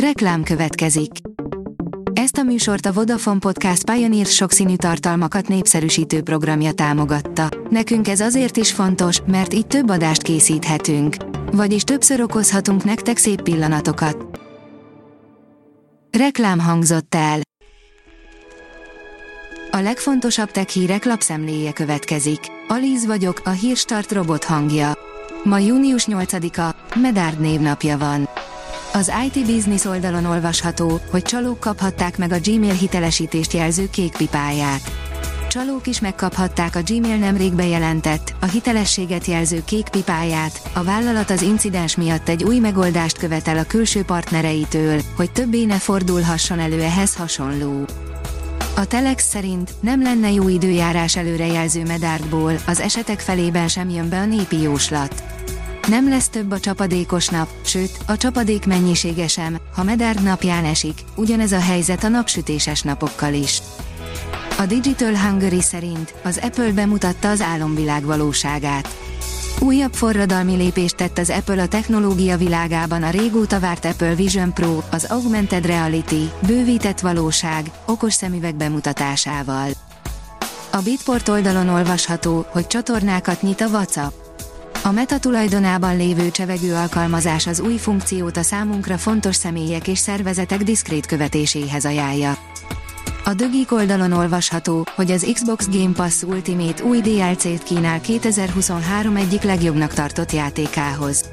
Reklám következik. Ezt a műsort a Vodafone Podcast Pioneer sokszínű tartalmakat népszerűsítő programja támogatta. Nekünk ez azért is fontos, mert így több adást készíthetünk. Vagyis többször okozhatunk nektek szép pillanatokat. Reklám hangzott el. A legfontosabb tech hírek lapszemléje következik. Alíz vagyok, a hírstart robot hangja. Ma június 8-a, Medárd névnapja van. Az IT Business oldalon olvasható, hogy csalók kaphatták meg a Gmail hitelesítést jelző kék pipáját. Csalók is megkaphatták a Gmail nemrég bejelentett, a hitelességet jelző kék pipáját, a vállalat az incidens miatt egy új megoldást követel a külső partnereitől, hogy többé ne fordulhasson elő ehhez hasonló. A Telex szerint nem lenne jó időjárás előrejelző medártból, az esetek felében sem jön be a népi jóslat. Nem lesz több a csapadékos nap, sőt, a csapadék mennyisége sem, ha medárd napján esik, ugyanez a helyzet a napsütéses napokkal is. A Digital Hungary szerint az Apple bemutatta az álomvilág valóságát. Újabb forradalmi lépést tett az Apple a technológia világában a régóta várt Apple Vision Pro, az Augmented Reality, bővített valóság, okos szemüveg bemutatásával. A Bitport oldalon olvasható, hogy csatornákat nyit a WhatsApp. A Meta tulajdonában lévő csevegő alkalmazás az új funkciót a számunkra fontos személyek és szervezetek diszkrét követéséhez ajánlja. A Dögik oldalon olvasható, hogy az Xbox Game Pass Ultimate új DLC-t kínál 2023 egyik legjobbnak tartott játékához.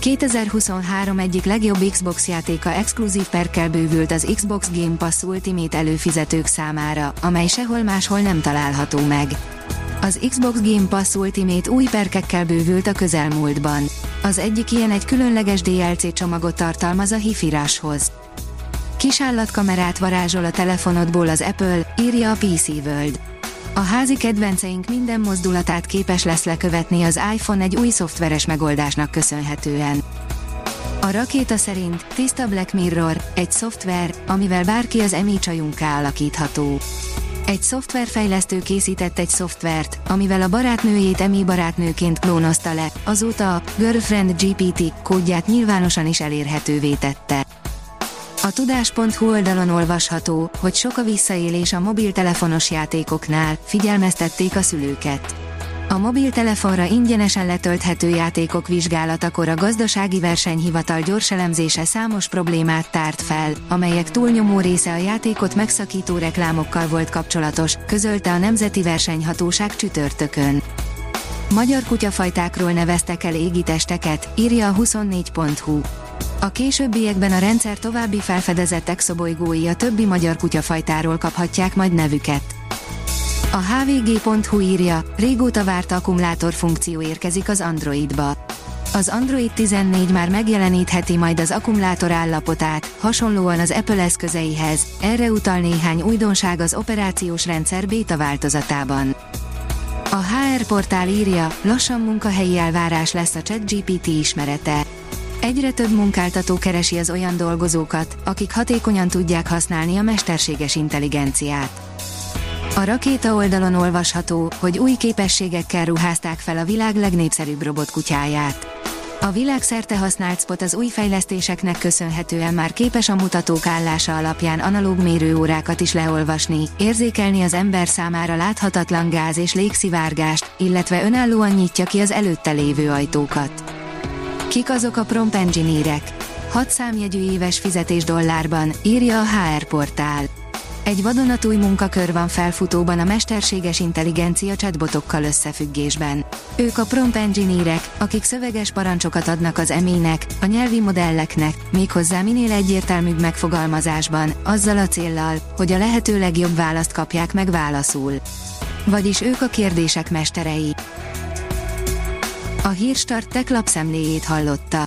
2023 egyik legjobb Xbox játéka exkluzív perkel bővült az Xbox Game Pass Ultimate előfizetők számára, amely sehol máshol nem található meg. Az Xbox Game Pass Ultimate új perkekkel bővült a közelmúltban. Az egyik ilyen egy különleges DLC csomagot tartalmaz a hifiráshoz. Kisállatkamerát varázsol a telefonodból az Apple, írja a PC World. A házi kedvenceink minden mozdulatát képes lesz lekövetni az iPhone egy új szoftveres megoldásnak köszönhetően. A rakéta szerint tiszta Black Mirror, egy szoftver, amivel bárki az emi csajunká alakítható. Egy szoftverfejlesztő készített egy szoftvert, amivel a barátnőjét Emi barátnőként klónozta le, azóta a Girlfriend GPT kódját nyilvánosan is elérhetővé tette. A tudás.hu oldalon olvasható, hogy sok a visszaélés a mobiltelefonos játékoknál, figyelmeztették a szülőket. A mobiltelefonra ingyenesen letölthető játékok vizsgálatakor a gazdasági versenyhivatal gyors elemzése számos problémát tárt fel, amelyek túlnyomó része a játékot megszakító reklámokkal volt kapcsolatos, közölte a Nemzeti Versenyhatóság csütörtökön. Magyar kutyafajtákról neveztek el égitesteket, írja a 24.hu. A későbbiekben a rendszer további felfedezett exobolygói a többi magyar kutyafajtáról kaphatják majd nevüket. A hvg.hu írja, régóta várt akkumulátor funkció érkezik az Androidba. Az Android 14 már megjelenítheti majd az akkumulátor állapotát, hasonlóan az Apple eszközeihez, erre utal néhány újdonság az operációs rendszer beta változatában. A HR portál írja, lassan munkahelyi elvárás lesz a ChatGPT ismerete. Egyre több munkáltató keresi az olyan dolgozókat, akik hatékonyan tudják használni a mesterséges intelligenciát. A rakéta oldalon olvasható, hogy új képességekkel ruházták fel a világ legnépszerűbb robotkutyáját. A világszerte használt spot az új fejlesztéseknek köszönhetően már képes a mutatók állása alapján analóg mérőórákat is leolvasni, érzékelni az ember számára láthatatlan gáz és légszivárgást, illetve önállóan nyitja ki az előtte lévő ajtókat. Kik azok a prompt engineerek? 6 számjegyű éves fizetés dollárban, írja a HR portál. Egy vadonatúj munkakör van felfutóban a mesterséges intelligencia chatbotokkal összefüggésben. Ők a prompt engineerek, akik szöveges parancsokat adnak az emének, a nyelvi modelleknek, méghozzá minél egyértelműbb megfogalmazásban, azzal a céllal, hogy a lehető legjobb választ kapják meg válaszul. Vagyis ők a kérdések mesterei. A Hírstart tech lapszemléjét hallotta.